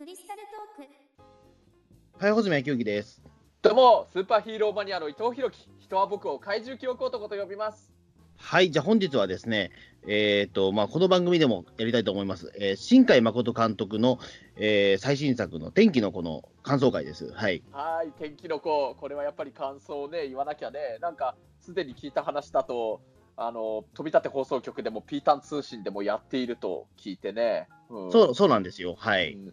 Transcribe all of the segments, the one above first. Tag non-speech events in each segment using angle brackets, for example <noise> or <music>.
クリスタルトークはい、穂積明之です。どうも、スーパーヒーローマニアの伊藤弘樹。人は僕を怪獣記憶男と呼びます。はい、じゃあ本日はですね、えっ、と、まあ、この番組でもやりたいと思います。えー新海誠監督の、えー最新作の天気の子の感想会です。はい。はい、天気の子。これはやっぱり感想をね、言わなきゃね。なんか、すでに聞いた話だと、あの、飛び立て放送局でも、ピータン通信でもやっていると聞いてね。うんそう、そうなんですよ。はい。うん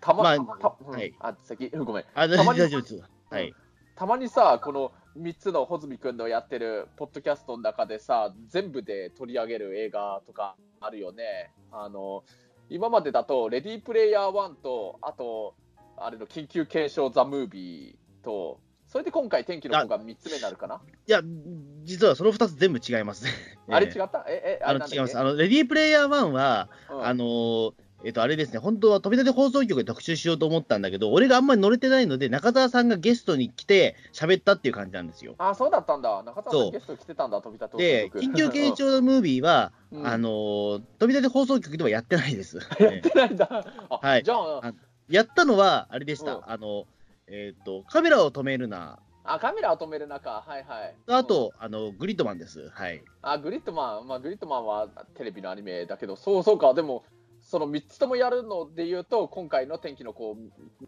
たま、まあたまたうんはいあ、先、うんごめん。あ、たまに。はい。たまにさ、この3つの穂積君のやってるポッドキャストの中でさ、全部で取り上げる映画とかあるよね。あの今までだと、レディープレイヤー1と、あと、あれの緊急検証ザ・ムービーと、それで今回、天気の子が3つ目になるかな？いや、実はその2つ全部違いますね。あれ違うった？え、え、あの違います。あの、レディープレイヤー1は、うんあのーえっ、と、あれですね、本当は飛び立て放送局で特集しようと思ったんだけど、俺があんまり乗れてないので、中澤さんがゲストに来て喋ったっていう感じなんですよ。あ、そうだったんだ。中田さんゲスト来てたんだ、飛び立てで、放送局緊急検証ムービーは、うんあのー飛び立て放送局ではやってないです。<laughs> やってないんだ。あ、はいじゃああやったのは、あれでした、うんあの、えっ、と、カメラを止めるな、あ、カメラを止める中、はいはい。あと、あの、グリッドマンです。はい。あグリッドマン、まあ、グリッドマンはテレビのアニメだけど、そうそうか、でも、その3つともやるので言うと、今回の天気の子、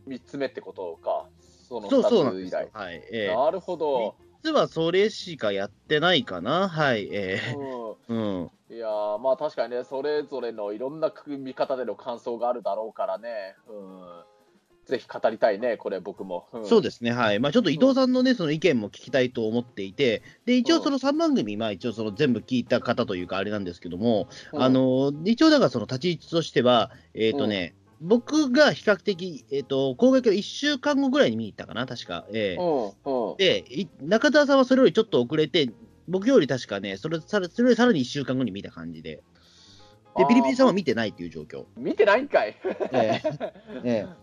3つ目ってことか、そのそう、そうなん2つ以来。。ですよはい。えーなるほど。実はそれしかやってないかな。はい。えうんーうん。いやーまあ確かにね、それぞれのいろんな見方での感想があるだろうからね、うん、ぜひ語りたいね、これ、僕も。うんそうですね。はい。まあちょっと伊藤さんのね、その意見も聞きたいと思っていて、で、一応その3番組、まあ一応その全部聞いた方というかあれなんですけども、うんあの、一応だからその立ち位置としては、えっ、とね、僕が比較的、えっ、と、公開から1週間後ぐらいに見に行ったかな、確か。えーうんうんで、い中澤さんはそれよりちょっと遅れて、僕より確かね、それそれよりさらに1週間後に見た感じで。で、ピリピリさんは見てないっていう状況。見てないんかい。えええ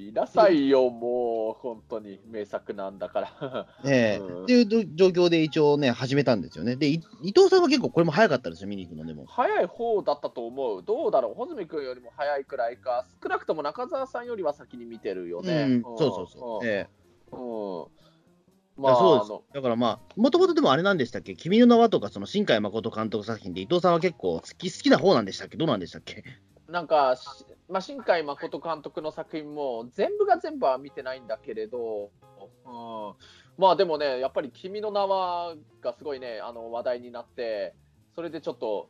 見なさいよ、もう、本当に名作なんだから。<laughs> えええうんっていう状況で一応ね、始めたんですよね。で、い伊藤さんは結構これも早かったですよ、見に行くのでも。早い方だったと思う。どうだろう、穂積君よりも早いくらいか、少なくとも中澤さんよりは先に見てるよね。うん、そうそうそう。ええうん。うん。いやそうですのだからまあ、もともとでもあれなんでしたっけ、君の名はとか、その新海誠監督作品で伊藤さんは結構好き好きな方なんでしたっけ、どうなんでしたっけ？なんか、しまあ、新海誠監督の作品も全部が全部は見てないんだけれど、うん、まあでもね、やっぱり君の名はがすごいね、あの話題になって、それでちょっと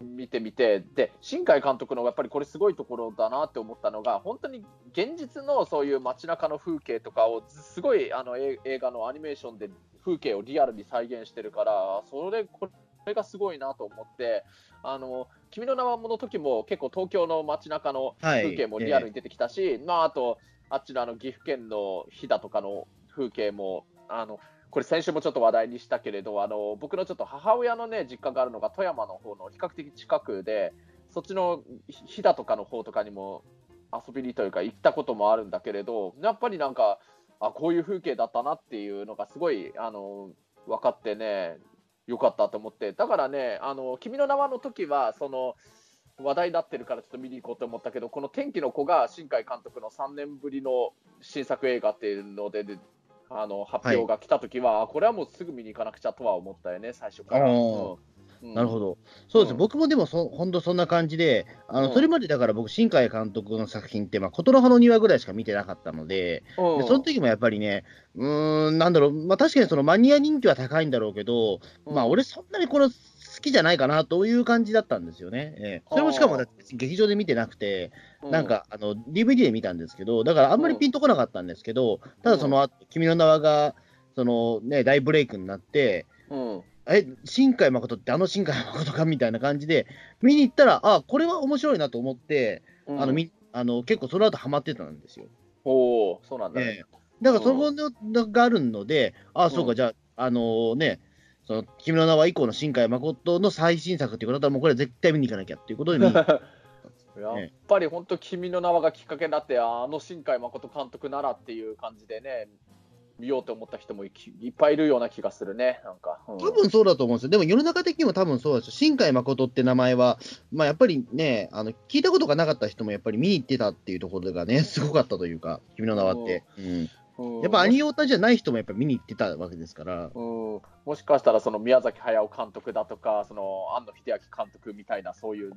見てみて、で、新海監督のやっぱりこれすごいところだなって思ったのが、本当に現実のそういう街中の風景とかをすごいあの映画のアニメーションで風景をリアルに再現してるから、それ、これがすごいなと思って、あの、君の名はの時も結構東京の街中のはい。風景もリアルに出てきたし、まああと、あっちのあの岐阜県の飛騨とかの風景も、あの、これ先週もちょっと話題にしたけれど、あの、僕のちょっと母親のね、実家があるのが富山の方の比較的近くで、そっちの飛騨とかの方とかにも遊びにというか行ったこともあるんだけれど、やっぱりなんか、あ、こういう風景だったなっていうのがすごい、あの、分かってね、よかったと思って、だからね、あの、君の名はの時は、その、話題になってるからちょっと見に行こうと思ったけど、この天気の子が新海監督の3年ぶりの新作映画っていうので、であの発表が来た時は、あこれはもうすぐ見に行かなくちゃとは思ったよね、最初から。うんなるほど。そうです、うん。僕もでもそ、本当そんな感じで、あの、うん。それまでだから僕、新海監督の作品って、まあ、琴の葉の庭ぐらいしか見てなかったので、うん。でその時もやっぱりね、うーん、なんだろう、まあ、確かにそのマニア人気は高いんだろうけど、まあ、うん俺、そんなにこの好きじゃないかなという感じだったんですよね。ええ。それもしかも劇場で見てなくて、なん、かあの DVD で見たんですけど、だからあんまりピンとこなかったんですけど、ただその後、君の名はが、そのね、大ブレイクになって、うんえ、新海誠ってあの新海誠かみたいな感じで、見に行ったら、あ、これは面白いなと思って、うん。あのみあの結構その後ハマってたんですよ。おお、そうなんだ、ねええ。だからそこのがあるので、あそうか、うんじゃあ、あのね、その君の名は以降の新海誠の最新作っていうことだったら、もうこれ絶対見に行かなきゃっていうことで <laughs> やっぱり本当、君の名はがきっかけになって、あの新海誠監督ならっていう感じでね、見ようと思った人もいいっぱいいるような気がするね、なんか。うん、多分そうだと思うんですよ。でも世の中的にも多分そうですよ。新海誠って名前は、まあやっぱりね、あの、聞いたことがなかった人もやっぱり見に行ってたっていうところがね、すごかったというか、君の名はって。うん。うん、やっぱアニオタじゃない人もやっぱ見に行ってたわけですから。うん、もしかしたらその宮崎駿監督だとか、その庵野秀明監督みたいな、そういう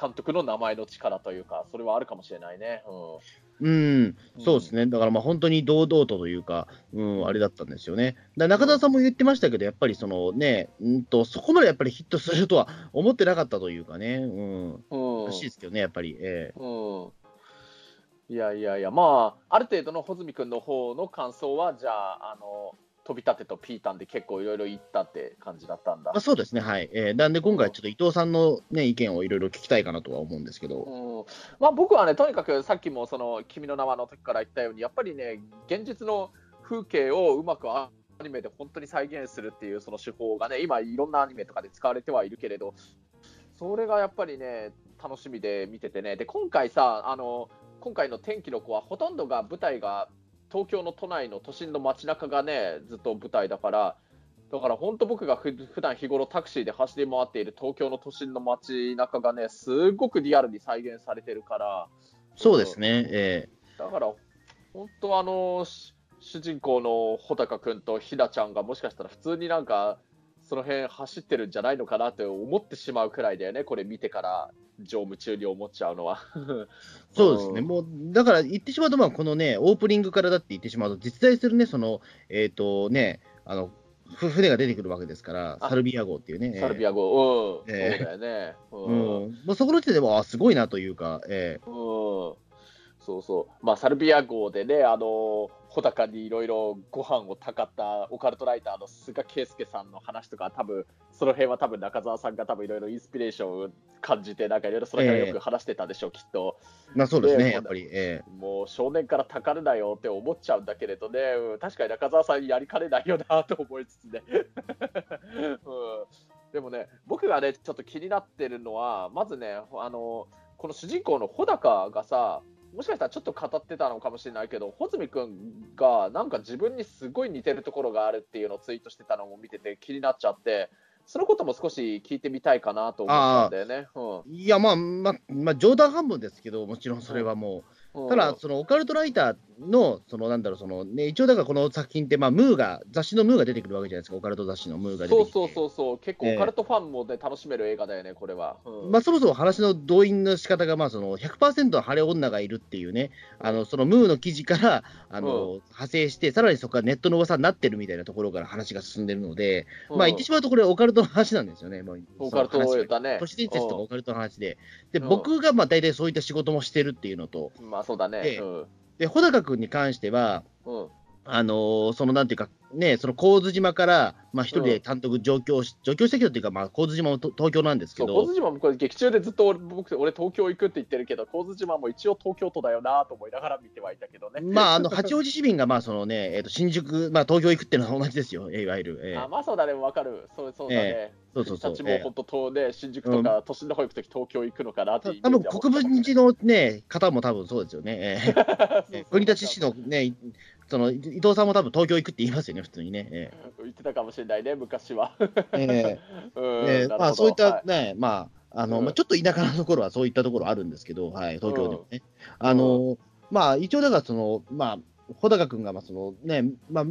監督の名前の力というか、それはあるかもしれないね。うん。うん、そうですね、だからまあ本当に堂々とというか、うん、あれだったんですよね。だ中澤さんも言ってましたけど、やっぱりそのね、うんと、そこまでやっぱりヒットするとは思ってなかったというかね、うん、うん、らしいですけどね、やっぱり。えー、うんいやいやいや、まあ、ある程度の穂積君の方の感想は、じゃあ、あの飛び立てとピータンで結構いろいろ言ったって感じだったんだ。あそうですね、はい。えー、なんで今回、ちょっと伊藤さんの、ね、意見をいろいろ聞きたいかなとは思うんですけど。うんまあ、僕はね、とにかくさっきもその君の名はの時から言ったように、やっぱりね、現実の風景をうまくアニメで本当に再現するっていうその手法がね、今、いろんなアニメとかで使われてはいるけれど、それがやっぱりね、楽しみで見ててね、で今回さ、あの今回の天気の子はほとんどが舞台が東京の都内の都心の街中がね、ずっと舞台だから、だから本当僕がふ普段日頃タクシーで走り回っている東京の都心の街中がね、すごくリアルに再現されてるから。そうですね。ええー、だから、本当あの、主人公の穂高君とひなちゃんがもしかしたら普通になんか、その辺走ってるんじゃないのかなって思ってしまうくらいだよね、これ見てから乗務中に思っちゃうのは。<laughs> そうですね、もうだから言ってしまうと、まあ、このね、オープニングからだって言ってしまうと、実在するね、その、えっ、ー、とね、あの、船が出てくるわけですから、サルビア号っていうね。サルビア号、うん、えー、そうだよね。うん。うん、もうそこの時点でも、あ、すごいなというか、えー、うん。そうそう。まあ、サルビア号でね、あの穂高にいろいろご飯をたかったオカルトライターの菅圭介さんの話とか、多分その辺は多分中澤さんが多分いろいろインスピレーションを感じて、なんかいろいろその辺よく話してたでしょう、えー、きっと。まあそうですね、やっぱり、えー。もう少年からたかるなよって思っちゃうんだけれどね、うん、確かに中澤さんやりかねないよなと思いつつね。<laughs> うんでもね、僕がね、ちょっと気になってるのは、まずね、あのこの主人公の穂高がさ、もしかしたらちょっと語ってたのかもしれないけど、穂積君がなんか自分にすごい似てるところがあるっていうのをツイートしてたのを見てて気になっちゃって、そのことも少し聞いてみたいかなと思ったんだよね。うん、いや、まあ、まあ、まあ、冗談半分ですけど、もちろんそれはもう。ただ、そのオカルトライターの、そのなんだろう、そのね、一応だからこの作品って、まあ、ムーが、雑誌のムーが出てくるわけじゃないですか、オカルト雑誌のムーが。そうそうそうそう、結構オカルトファンもね、えー、楽しめる映画だよね、これは。うん、まあ、そもそも話の動員の仕方が、まあ、その100%晴れ女がいるっていうね、あのそのムーの記事からあの、うん、派生して、さらにそこからネットの噂になってるみたいなところから話が進んでるので、うん、まあ、言ってしまうと、これ、オカルトの話なんですよね、もうオカルトだね。都市伝説とかオカルトの話で、で僕がまあ大体そういった仕事もしてるっていうのと、まあそうだね。うん。で、穂高君に関しては、うん、あのー、そのなんていうか、ね、その神津島から、まあ、一人で単独上京し、上京してきたっていうか、まあ、神津島も東京なんですけど、神津島もこれ、劇中でずっと僕、俺、東京行くって言ってるけど、神津島も一応東京都だよなと思いながら見てはいたけどね。まあ、あの八王子市民が、まあそのねえー、と新宿、まあ、東京行くっていうのは同じですよ、いわゆる。えー、あまあ、そうだね、わかる、そうそうだね。えーそうそうそう。たちも本当、とね、新宿とか都心の方行くとき、東京行くのかなって多分国分寺のね、方も多分そうですよね。えー、<laughs> 国立市のね、その伊藤さんも多分東京行くって言いますよね、普通にね。えー、言ってたかもしれないね、昔は。えーえ <laughs> ー、まあ、そういったね、はい、まあ、あの、うん、まあ、ちょっと田舎のところはそういったところあるんですけど、はい、東京でもね。うん、あの、まあ、一応だからその、まあ、穂高君が、まあ、そのね、まあ、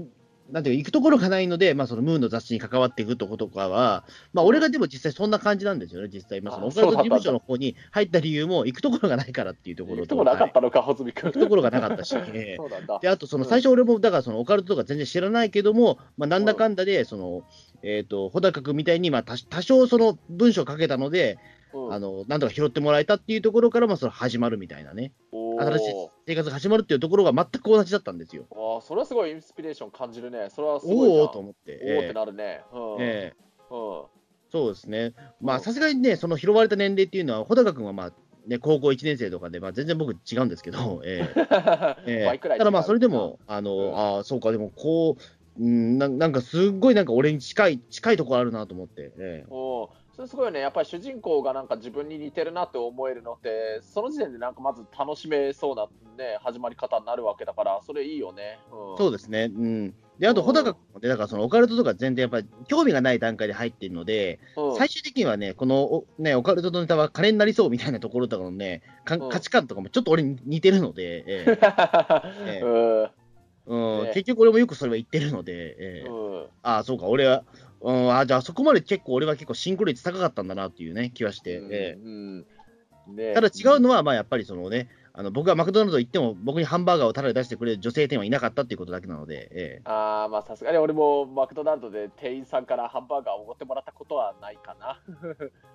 なんていうか、行くところがないので、まあ、そのムーンの雑誌に関わっていくとことかは、まあ、俺がでも実際そんな感じなんですよね、実際。まあ、そのオカルト事務所の方に入った理由も、行くところがないからっていうところと。行くところなかったのか、穂積君。行くところがなかったし。えー、<laughs> で、あと、その、最初俺も、だからそのオカルトとか全然知らないけども、まあ、なんだかんだで、その、えっ、ー、と、穂高君みたいに、まあ、多少その文章を書けたので、うん、あの、なんとか拾ってもらえたっていうところから、まあ、その始まるみたいなね。新しい生活が始まるっていうところが全く同じだったんですよ。ああ、それはすごいインスピレーション感じるね。それはすごいおおと思って。おおってなるね。うん。えー、うん。そうですね。まあ、さすがにね、その拾われた年齢っていうのは、穂高君はまあ、ね、高校1年生とかで、まあ、全然僕違うんですけど、えーえ <laughs> ー、ただまあ、それでも、あの、うん、ああ、そうか、でも、こう、うんな、なんかすっごいなんか俺に近い、近いところあるなと思って。えー、おそれすごいよね、やっぱり主人公がなんか自分に似てるなって思えるのって、その時点でなんかまず楽しめそうな、ね、始まり方になるわけだから、それいいよね。うん、そうですね、うん。で、あと、穂高君もね、だからそのオカルトとか全然やっぱり興味がない段階で入っているので、うん。最終的にはね、このおね、オカルトのネタは金になりそうみたいなところとかのね、かうん。価値観とかもちょっと俺に似てるので、<laughs> ええ。うん。うん。ね。結局俺もよくそれは言ってるので、ええ。うん。ああ、そうか、俺は、うん、あじゃあそこまで結構俺は結構シンクロ率高かったんだなっていうね、気はして、ええ。うん。ねただ違うのは、まあやっぱりそのね、あの僕がマクドナルド行っても、僕にハンバーガーをタダで出してくれる女性店はいなかったっていうことだけなので、ええ。あーまあさすがに俺もマクドナルドで店員さんからハンバーガーをおごってもらったことはないかな。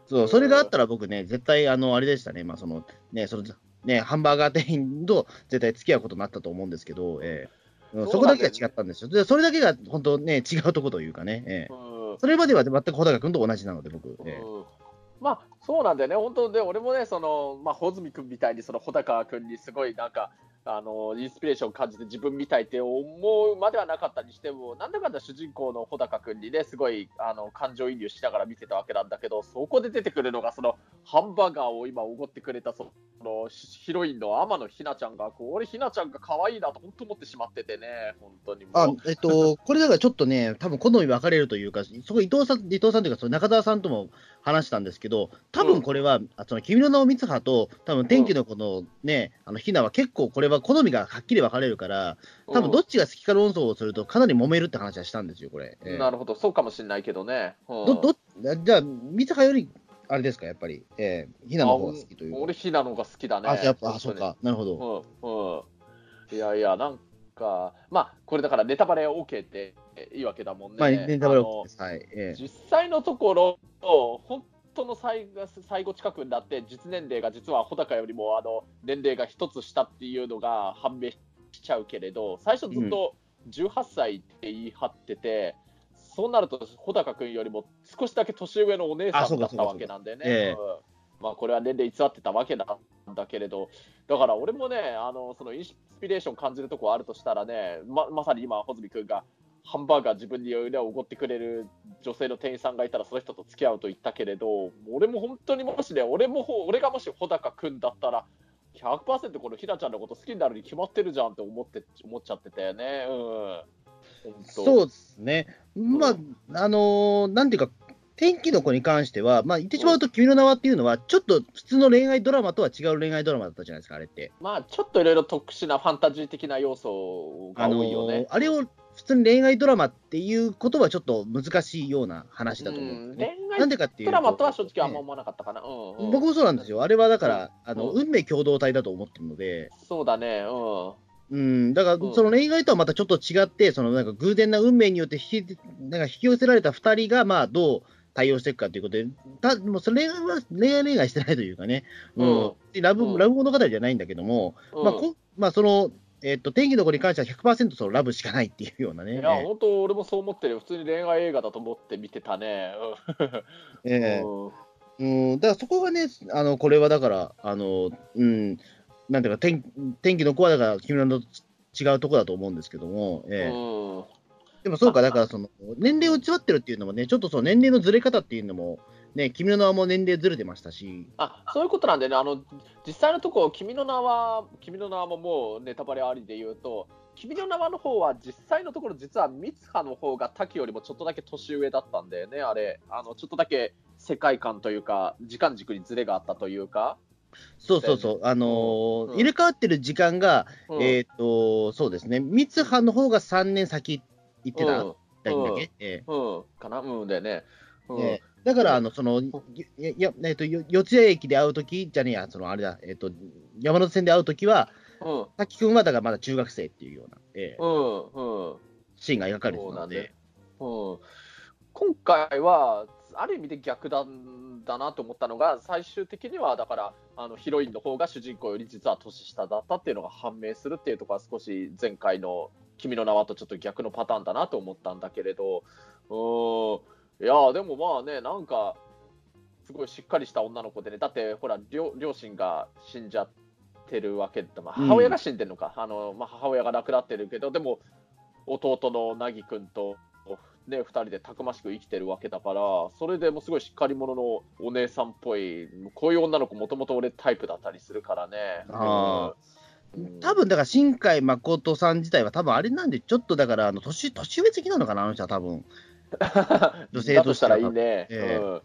そう、それがあったら僕ね、絶対、あの、あれでしたね、まあその、ね、その、ね、ハンバーガー店員と絶対付き合うことになったと思うんですけど、ええ。うんそこだけが違ったんですよ。で、それだけが本当ね、違うとこというかね、ええうん。それまでは全く穂高君と同じなので、僕。ええ。うんまあそうなんだよね、本当で、俺もね、その、まあ、穂積君みたいに、その穂高君にすごいなんか、あの、インスピレーションを感じて自分みたいって思うまではなかったにしても、なんだかんだ主人公の穂高君にね、すごい、あの、感情移入しながら見てたわけなんだけど、そこで出てくるのが、その、ハンバーガーを今おごってくれた、その、ヒロインの天野ひなちゃんが、こう、俺ひなちゃんが可愛いなと本当思ってしまっててね、本当に。あ、えっと、これだからちょっとね、多分好み分かれるというか、そこ伊藤さん、伊藤さんというか、その中澤さんとも話したんですけど、多分これは、あその君の名を光葉と、多分天気のこのね、あの、ひなは結構これは好みがはっきり分かれるから、多分どっちが好きか論争をするとかなり揉めるって話はしたんですよ、これ。ええなるほど、そうかもしれないけどね。うんど、ど、じゃあ、光葉より、あれですか、やっぱり、ええひなの方が好きというか。俺、ひなのが好きだね。あ、やっぱ、あ、そうか、なるほど。うんうん。いやいや、なんか、まあ、これだからネタバレ OK っていいわけだもんね。まあ。はい。ええ実際のところ、本当の最後最後近くになって、実年齢が実は穂高よりもあの年齢が一つ下っていうのが判明しちゃうけれど、最初ずっと18歳って言い張ってて、そうなると穂高君よりも少しだけ年上のお姉さんかだったわけなんでね。ええうんまあ、これは年齢偽ってたわけなんだけれど、だから俺もね、あのそのインスピレーション感じるとこあるとしたらね、ままさに今、穂積君がハンバーガー自分にねおごってくれる女性の店員さんがいたらその人と付き合うと言ったけれど俺も本当にもしね俺もほ俺がもし穂高君だったら100%このひなちゃんのこと好きになるに決まってるじゃんって思って思っちゃってたよね。うん。そうですね。まあ、あのーなんていうか、天気の子に関しては、まあ、言ってしまうと、君の名はっていうのは、ちょっと普通の恋愛ドラマとは違う恋愛ドラマだったじゃないですか、あれって。まあちょっといろいろ特殊なファンタジー的な要素があの多いよね。ー、あれを普通に恋愛ドラマっていうことはちょっと難しいような話だと思うんですね。うん。でかっていうとドラマとは正直あんま思わなかったかな、うん。うん。僕もそうなんですよ。あれはだから、あの、うん運命共同体だと思ってるので、そうだね。うん。うん、だから、うん。その恋愛とはまたちょっと違って、そのなんか偶然な運命によって引きなんか引き寄せられた2人が、まあ、どう対応していくかということで、たもうそれ恋愛は恋愛恋愛してないというかね、うん。ラブうん。ラブ物語じゃないんだけども、うん。まあこまあ、その、えっと天気の子に関しては100%そのラブしかないっていうようなね。いや、本当、俺もそう思ってるよ。普通に恋愛映画だと思って見てたね。<laughs> ええうんうん、だからそこがね、あのこれはだから、あのうん、なんていうか天、天気の子はだから、君らの違うところだと思うんですけども、ええうんでもそうか、だからその、年齢を偽ってるっていうのもね、ちょっとその年齢のずれ方っていうのも、ね、君の名はもう年齢ずれてましたし、あそういうことなんでね、あの実際のところ、君の名は、君の名はももうネタバレありで言うと、君の名はの方は実際のところ、実は三葉の方が滝よりもちょっとだけ年上だったんだよね、あれ、あのちょっとだけ世界観というか、時間軸にずれがあったというか。そうそうそう、あのーうん。入れ替わってる時間が、うん。えっ、と、そうですね、三葉の方が3年先行ってた、うん。だけ、ええうん、かな、うん。だよね。うん。ええだから、あの、その、いや、いやえっと、よ四谷駅で会うとき、じゃねえや、その、あれだ、えっと、山手線で会うときは、うん、滝君はだからまだ中学生っていうような、ええうん、うん。シーンが描かれてそうなんでたので、うん、今回は、ある意味で逆だだなと思ったのが、最終的にはだからあのヒロインの方が主人公より実は年下だったっていうのが判明するっていうところは少し前回の「君の名は」とちょっと逆のパターンだなと思ったんだけれど、うん、いやでもまあね、なんかすごいしっかりした女の子でね、だってほら、両両親が死んじゃってるわけだ、まあ、うん。母親が死んでるのか、あのまあ、母親が亡くなってるけど、でも弟の凪くんと、ね、2人でたくましく生きてるわけだから、それでもうすごいしっかり者のお姉さんっぽい、こういう女の子、もともと俺タイプだったりするからね。あうん。多分だから新海誠さん自体は、多分あれなんで、ちょっとだからあの年、年上的なのかな、あの人は多分 <laughs> 女性だとしたたららいいね。ええ。うん。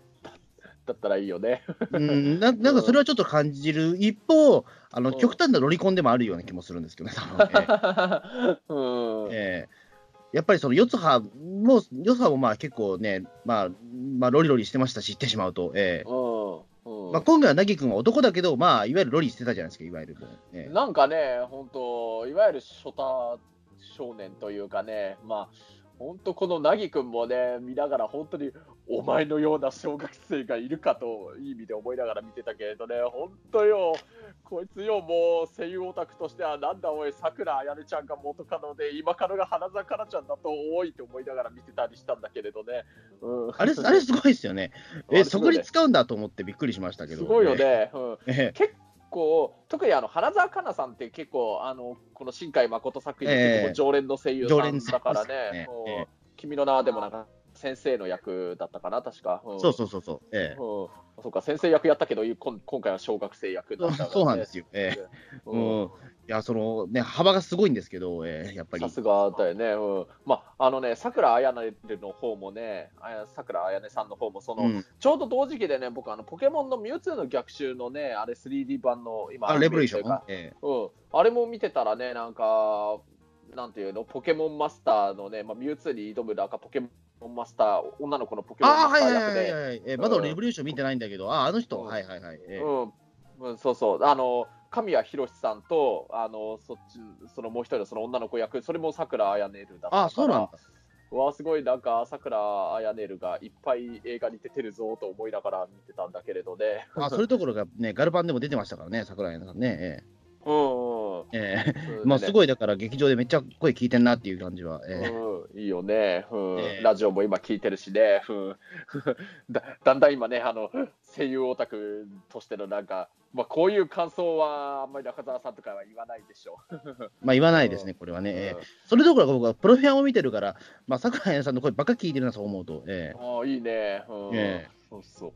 だったらいいよね。うん。な <laughs> なんかそれはちょっと感じる。一方、あのうん。極端なロリコンでもあるような気もするんですけどね、<laughs> 多分うん。ええ。やっぱりその四つ葉も、四つ葉もまあ結構ね、まあ、まあ、ロリロリしてましたし、言ってしまうと、ええ。うん。うん。まあ、今回は凪君は男だけど、まあ、いわゆるロリしてたじゃないですか、いわゆる。ええ。なんかね、本当、いわゆる初太少年というかね、まあ、本当、この凪くんもね、見ながら、本当に、お前のような小学生がいるかと、いい意味で思いながら見てたけれどね、本当よ、こいつよ、もう声優オタクとしては、なんだおい、さくらあやねちゃんが元カノで、今カノが花澤香菜ちゃんだと多いって思いながら見てたりしたんだけれどね。うん、あれ、あれすごいですよ <laughs> ね。え、そこに使うんだと思ってびっくりしましたけど。すごいよね。うんええ。結構、特にあの花澤香菜さんって結構、あのこの新海誠作品の常連の声優さんだからねええ君の名はでもなんか先生の役だったかな、確か。うんそうそうそうそう。ええ。うんそうか、先生役やったけど、今今回は小学生役だったね、そうなんですよ。ええ。ううんん。いや、そのね、幅がすごいんですけど、ええ、やっぱりさ。すがだよね、うん、まあ、あのね、さくらあやねの方もね、さくらあやねさんの方も、その、うん。ちょうど同時期でね、僕、あのポケモンのミュウツーの逆襲のね、あれ 3D 版の今、あ、レボリューション。ええ。うん、あれも見てたらね、なんか、なんていうの、ポケモンマスターのね、まあ、ミュウツーに挑むなんかポケモンマスター、女の子のポケモンマスター役はいはいはいで、はい。ええまだうんレボリューション見てないんだけど、あ、あの人、うんはいはいはい。ええうんうん、そうそう、あの、神谷博さんと、あの、そっち、そのもう一人のその女の子役、それも桜彩音るだった。あ、そうなんだ。うわすごいなんか桜彩音るがいっぱい映画に出てるぞと思いながら見てたんだけれどね。あ、それどころかね、ガルパンでも出てましたからね、桜井さんね。うんうん。ええ。ええ。そうねまあ、すごい、だから劇場でめっちゃ声聞いてんなっていう感じは。ええ。うん、いいよね、うん。ええ。ラジオも今聞いてるしね、うん、<laughs> だだんだん今ねあの、声優オタクとしてのなんか、まあ、こういう感想はあんまり中澤さんとかは言わないでしょ <laughs> まあ、言わないですね、これはね。ええ。うん。それどころか僕はプロフィアンを見てるから、まあ、桜井さんの声ばっか聞いてるな、そう思うと。ええ。ああいいね、うん。ええ。そうそう。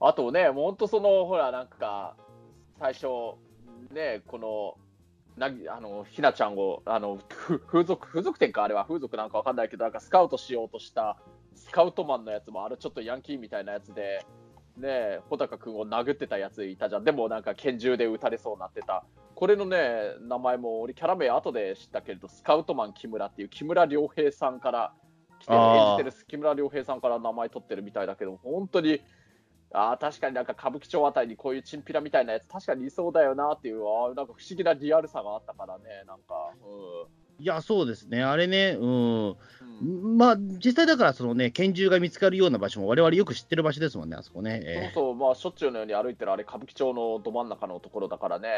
あとね、本当その、ほら、なんか、最初、ね、この、なあのひなちゃんをあのふ風俗風俗店かあれは。風俗なんかわかんないけどなんかスカウトしようとしたスカウトマンのやつもあれちょっとヤンキーみたいなやつでね穂高君を殴ってたやついたじゃん。でもなんか拳銃で撃たれそうになってた。これのね名前も俺キャラ名後で知ったけれどスカウトマン木村っていう木村良平さんから来て演じてる木村良平さんから名前取ってるみたいだけど本当にあー確かになんか歌舞伎町あたりにこういうチンピラみたいなやつ確かにいそうだよなっていうあーなんか不思議なリアルさがあったからねなんか、いや、そうですね、あれね、うん。うん。まあ、実際だから、そのね、拳銃が見つかるような場所も我々よく知ってる場所ですもんね、あそこね。えそうそう。まあしょっちゅうのように歩いてるあれ歌舞伎町のど真ん中のところだからね、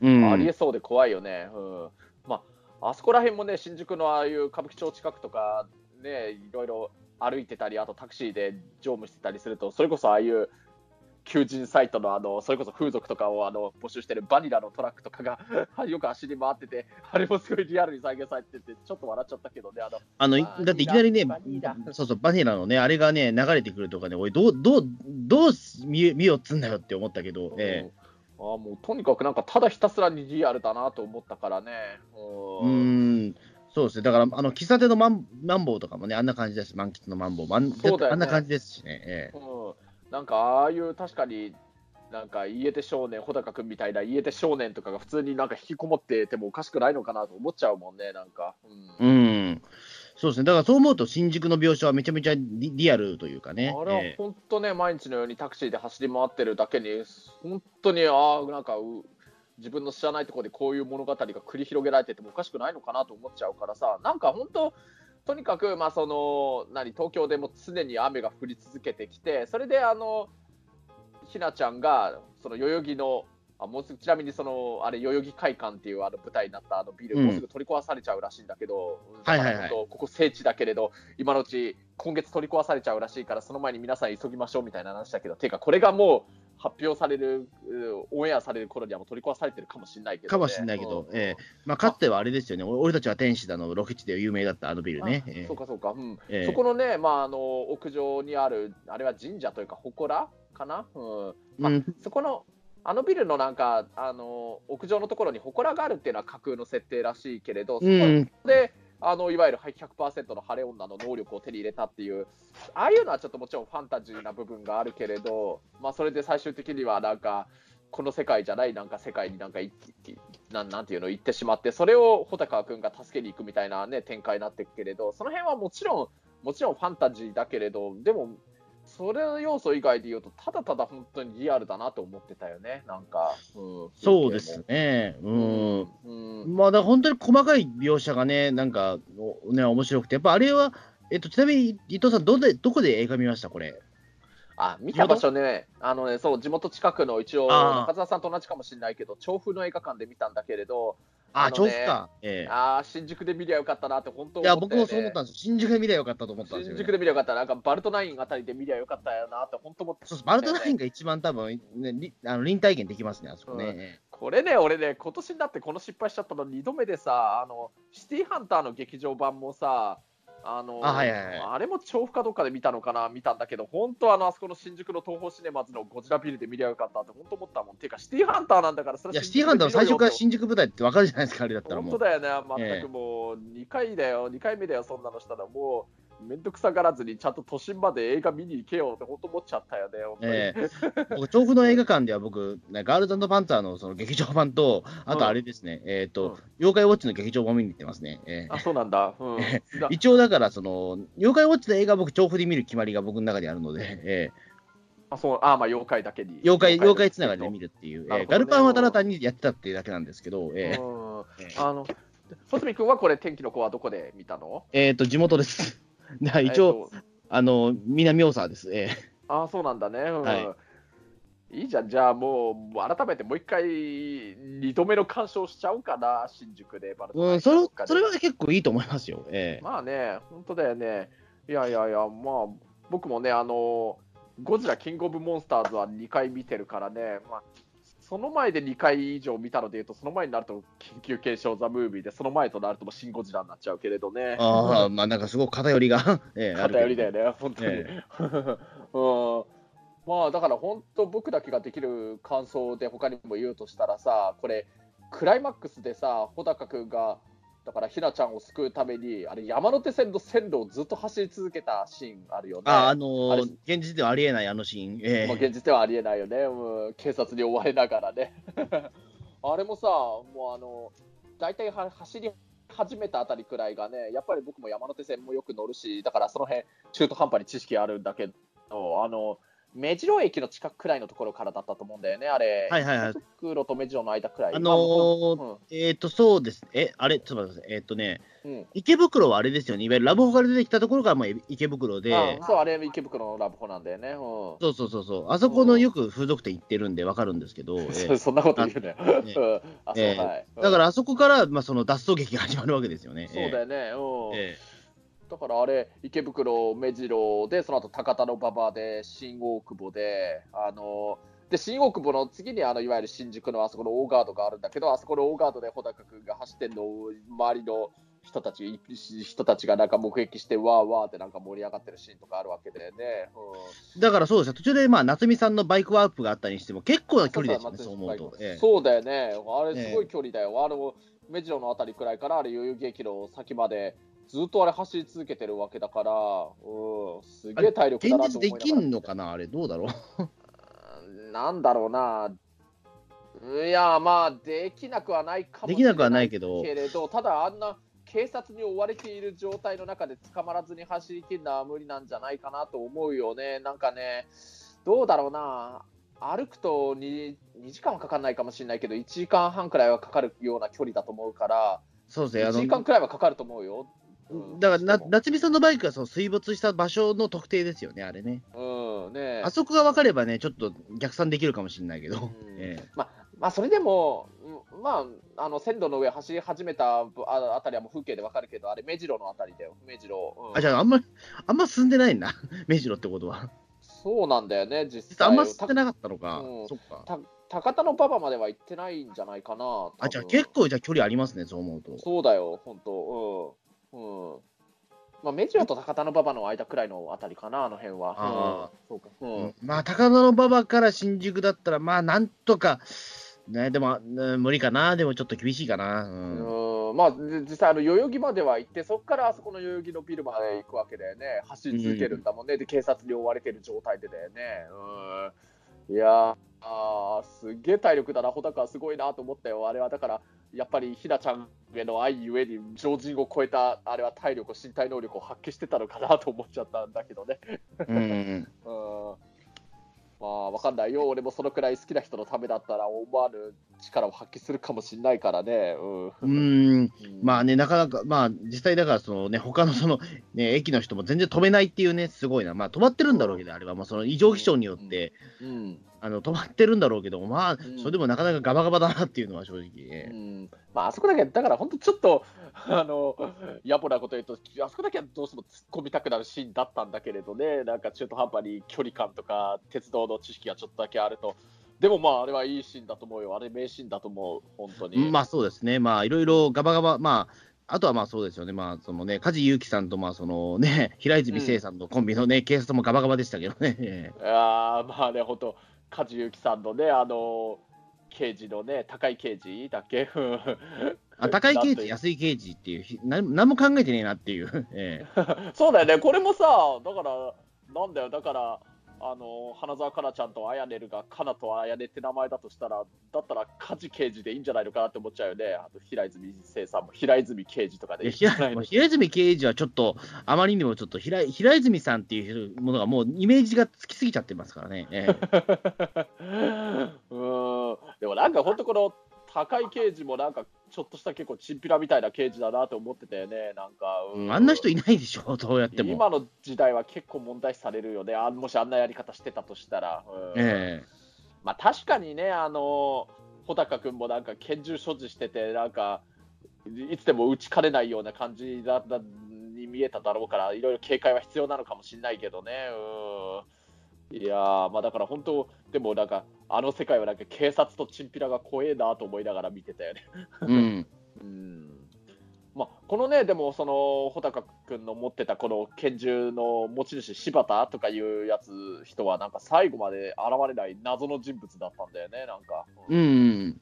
えうん。ありえそうで怖いよね、うん。まああそこら辺もね新宿のああいう歌舞伎町近くとかねいろいろ歩いてたりあとタクシーで乗務してたりするとそれこそああいう求人サイトのあのそれこそ風俗とかをあの募集してるバニラのトラックとかが <laughs> よく走り回っててあれもすごいリアルに再現されててちょっと笑っちゃったけどねあのあの、だっていきなりねバニラ、そうそう、バニラのね、あれがね、流れてくるとかね、おい、どう、どう、どう見見よっつんだよって思ったけど、えうん。あもうとにかくなんかただひたすらにリアルだなと思ったからね。えううんん、そうですね、だから、あの、喫茶店のマンマンボウとかもね、あんな感じです、満喫のマンボウ。あんそうだよねあんな感じですしね、ええうん、なんかああいう確かになんか家出少年、穂高君みたいな家出少年とかが普通になんか引きこもっててもおかしくないのかなと思っちゃうもんね、なんか。うんうん。そうですね。だからそう思うと、新宿の描写はめちゃめちゃリリアルというかね。あれはええ本当ね、毎日のようにタクシーで走り回ってるだけに、本当に、ああ、なんかう自分の知らないところでこういう物語が繰り広げられててもおかしくないのかなと思っちゃうからさ、なんか本当、とにかく、まあ、その何東京でも常に雨が降り続けてきて、それであのひなちゃんがその代々木のあもうすぐちなみにそのあれ代々木会館っていうあの舞台になったあのビル、うん。もうすぐ取り壊されちゃうらしいんだけど、はいはいはい。ここ聖地だけれど今のうち今月取り壊されちゃうらしいからその前に皆さん急ぎましょうみたいな話だけどていうかこれがもう発表されるうオンエアされる頃にはもう取り壊されてるかもしれないけど、ね、かもしれないけど、うん。ええ。まあ、かつてはあれですよね、俺たちは天使だの、ロケ地で有名だったあのビルね。あええ。そうかそうか、うん。ええ。そこのね、まあ、あの屋上にあるあれは神社というか祠かな、うん。まあうん。そこのあのビルのなんかあの屋上のところに祠があるっていうのは架空の設定らしいけれど、そこであのいわゆる100%の晴れ女の能力を手に入れたっていう、ああいうのはちょっともちろんファンタジーな部分があるけれど、まあ、それで最終的にはなんか、この世界じゃないなんか世界になんかなんなんていうの言ってしまって、それを穂高君が助けに行くみたいな、ね、展開になっていくけれど、その辺はもちろん、もちろんファンタジーだけれど、でも、それの要素以外で言うと、ただただ本当にリアルだなと思ってたよね、なんか。うん、そうですね。うん。うん、まあ、だ本当に細かい描写がね、なんか、ね、面白くて、やっぱあれは、えっと、ちなみに伊藤さんどで、どこで映画見ました？これ。あ、見た場所ね、あのね、そう、地元近くの一応、中澤さんと同じかもしれないけど、調布の映画館で見たんだけれど、あ、調布か。ええ、あ新宿で見りゃよかったなって、本当、ね、いや、僕もそう思ったんです新宿で見りゃよかったと思ったんですよ、ね、新宿で見りゃよかった、なんかバルトナインあたりで見りゃよかったよなって、本当思って、そうバルトナインが一番多分、ね、あの臨体験できますね、あそこね。うんこれね、俺ね、今年になってこの失敗しちゃったの2度目でさ、あのシティーハンターの劇場版もさ、あのあはいはいはい、あれも調布かどっかで見たのかな、見たんだけど、本当あの、あそこの新宿の東宝シネマズのゴジラビルで見りゃよかったって、本当思ったもん。ていうか、シティーハンターなんだから、それいや、シティーハンター最初から新宿舞台って分かるじゃないですか、あれだったらもう。本当だよね、全くもう、2回だよ、2回目だよ、そんなのしたら、もう。面倒くさがらずにちゃんと都心まで映画見に行けよって本当思っちゃったよね、えー、僕、調布の映画館では僕、ね、ガールズパンツァーのその劇場版と、あとあれですね、うん、えっ、ー、と、うん、妖怪ウォッチの劇場版見に行ってますね。えー、あ、そうなんだ。うん、一応だから、その、妖怪ウォッチの映画僕、調布で見る決まりが僕の中であるので、えーあ、そう、あ、まあ、妖怪だけに。妖怪、妖怪つながりで見るっていう。ね、えー、ガルパンはただ単にやってたっていうだけなんですけど、えー、あの、細見君はこれ、天気の子はどこで見たの？えっ、と、地元です。<laughs> 一応、あの、南大沢です。えああ、そうなんだね。うん、はい。いいじゃん、じゃあもう、改めてもう一回、2度目の鑑賞しちゃうかな、新宿で、バルうん、それそれは結構いいと思いますよ。ええ、まあね、本当だよね。いやいやいや、まあ、僕もね、あの、ゴジラキングオブモンスターズは2回見てるからね、まあ、その前で2回以上見たのでいうと、その前になると緊急検証ザ・ムービーで、その前となるともシン・ゴジラになっちゃうけれどね。ああ、まあなんかすごく偏りがえ偏りだよね、本当に。ええ、うんまあだから本当、僕だけができる感想で他にも言うとしたらさ、これ、クライマックスでさ、穂高君がだからひなちゃんを救うために、あれ、山手線の線路をずっと走り続けたシーンあるよね。あ、あのー、現実ではありえないあのシーン。えー、まあ、現実ではありえないよね。う警察に追われながらね。<laughs> あれもさ、もうあの、大体は走り始めたあたりくらいがね、やっぱり僕も山手線もよく乗るし、だからその辺中途半端に知識あるんだけど、あの、目白駅の近くくらいのところからだったと思うんだよね、あれ。はいはいはい。袋と目白の間くらい。あのーうん、えっ、ー、と、そうです。え、あれ、ちょっと待ってください。えっ、ー、とね、うん、池袋はあれですよね。いわゆるラブホから出てきたところがもう池袋で。あそう、あれ池袋のラブホなんだよね。うん、そうそうそうそう。あそこのよく風俗店行ってるんでわかるんですけど。えー、<laughs> そんなこと言うね。ねえー、だからあそこから、まあ、その脱走劇が始まるわけですよね。そうだよね。うん。えーだからあれ、池袋、目白で、その後高田の馬場で、新大久保で、あので新大久保の次にあのいわゆる新宿のあそこの大ガードがあるんだけど、あそこの大ガードで穂高君が走ってるのを周りの人たち人たちがなんか目撃して、わーわーってなんか盛り上がってるシーンとかあるわけでね。うん、だからそうですよ、途中でまあ夏美さんのバイクワープがあったにしても、結構な距離ですよね、そう思うと。そうだよね、あれすごい距離だよ。あの目白のあたりくらいからあれ代々木駅の先までずっとあれ走り続けてるわけだから、うん、すげえ体力だなと思い現実できんのかな、あれ、どうだろう。なんだろうな。いや、まあ、できなくはないかもしれないできなくはないけど、けれどただ、あんな警察に追われている状態の中で捕まらずに走り切るのは無理なんじゃないかなと思うよね。なんかね、どうだろうな。歩くと 2, 2時間はかかんないかもしれないけど、1時間半くらいはかかるような距離だと思うから、そうですね、1時間くらいはかかると思うよ。だからな、夏美さんのバイクはその水没した場所の特定ですよね、あれね。うんねあそこが分かればね、ちょっと逆算できるかもしれないけど。<laughs> えまあ、まあ、それでも、まあ、あの線路の上走り始めたああたりはもう風景で分かるけど、あれ、目白のあたりだよ、目白。うん、あ、じゃあ、あんま、あんま進んでないんだ、<laughs> 目白ってことは。そうなんだよね、実際。あんま進んでなかったのか。うん、そっか。高田の馬場までは行ってないんじゃないかな。あ、じゃあ結構じゃ距離ありますね、そう思うと。そうだよ、本当うん。うん。まあ、メジオと高田馬場の間くらいのあたりかな、あの辺は。あうん、そうか。うん。まあ、高田の馬場から新宿だったら、まあ、なんとか、ね、でも、うん無理かな、でもちょっと厳しいかな。うんうんまあ、じ実際、あの代々木までは行って、そこからあそこの代々木のビルまで行くわけだよね、走り続けるんだもんね、で警察に追われてる状態でだよね。うん、いやーあー、すげえ体力だな、穂高はすごいなと思ったよ、あれはだから、やっぱりひなちゃんへの愛ゆえに、常人を超えた、あれは体力、身体能力を発揮してたのかなと思っちゃったんだけどね。うん。うん <laughs> まあ、わかんないよ、俺もそのくらい好きな人のためだったら、思わぬ力を発揮するかもしれないからね。うん。うん。まあね、なかなか、まあ、実際だから、そのね、他のその、ね、駅の人も全然止めないっていうね、すごいな。まあ、止まってるんだろうけど、あれは、まあ、その異常気象によって、うんあの、止まってるんだろうけど、まあん、それでもなかなかガバガバだなっていうのは正直うね。んまあ、あそこだけ、だから本当、ちょっと、あの、野暮なこと言うと、あそこだけはどうしても突っ込みたくなるシーンだったんだけれどね、なんか中途半端に距離感とか、鉄道の知識がちょっとだけあると、でもまあ、あれはいいシーンだと思うよ、あれ名シーンだと思う、本当に。まあ、そうですね。まあ、いろいろガバガバ、まあ、あとはまあそうですよね、まあ、そのね、梶裕貴さんと、まあ、そのね、平泉聖さんのコンビのね、警察もガバガバでしたけどね。いやーまあね、本当、梶裕貴さんのね、あの刑事のね、高い刑事だっけ？あ高い刑事、安い刑事っていう、ひな何も考えてねえなっていう。ええ。と <laughs> そうだよね、これもさ、だから、なんだよ、だから、あの花澤香菜ちゃんとあやねるが、かなとあやねって名前だとしたら、だったら梶刑事でいいんじゃないのかなって思っちゃうよね、あと平泉聖さんも平泉刑事とかで。いい平泉刑事はちょっと、あまりにもちょっと平、平泉さんっていうものがもうイメージがつきすぎちゃってますからね。ええ。<laughs> うん。でもなんか本当この高い刑事もなんかちょっとした結構チンピラみたいな刑事だなと思ってたよね。なんか、ううんあんな人いないでしょ、<laughs> どうやっても。今の時代は結構問題視されるよね。あもしあんなやり方してたとしたら、うん。えまあ確かにねあの穂高君もなんか拳銃所持しててなんかいつでも撃ちかねないような感じだだに見えただろうからいろいろ警戒は必要なのかもしれないけどね。うんいやーまあだから本当でもなんかあの世界はなんか警察とチンピラが怖えなと思いながら見てたよねえうん。<laughs> うんまあ、このね、でも、その穂高君の持ってたこの拳銃の持ち主、柴田とかいうやつ、人は、なんか最後まで現れない謎の人物だったんだよね、なんか。うん。うん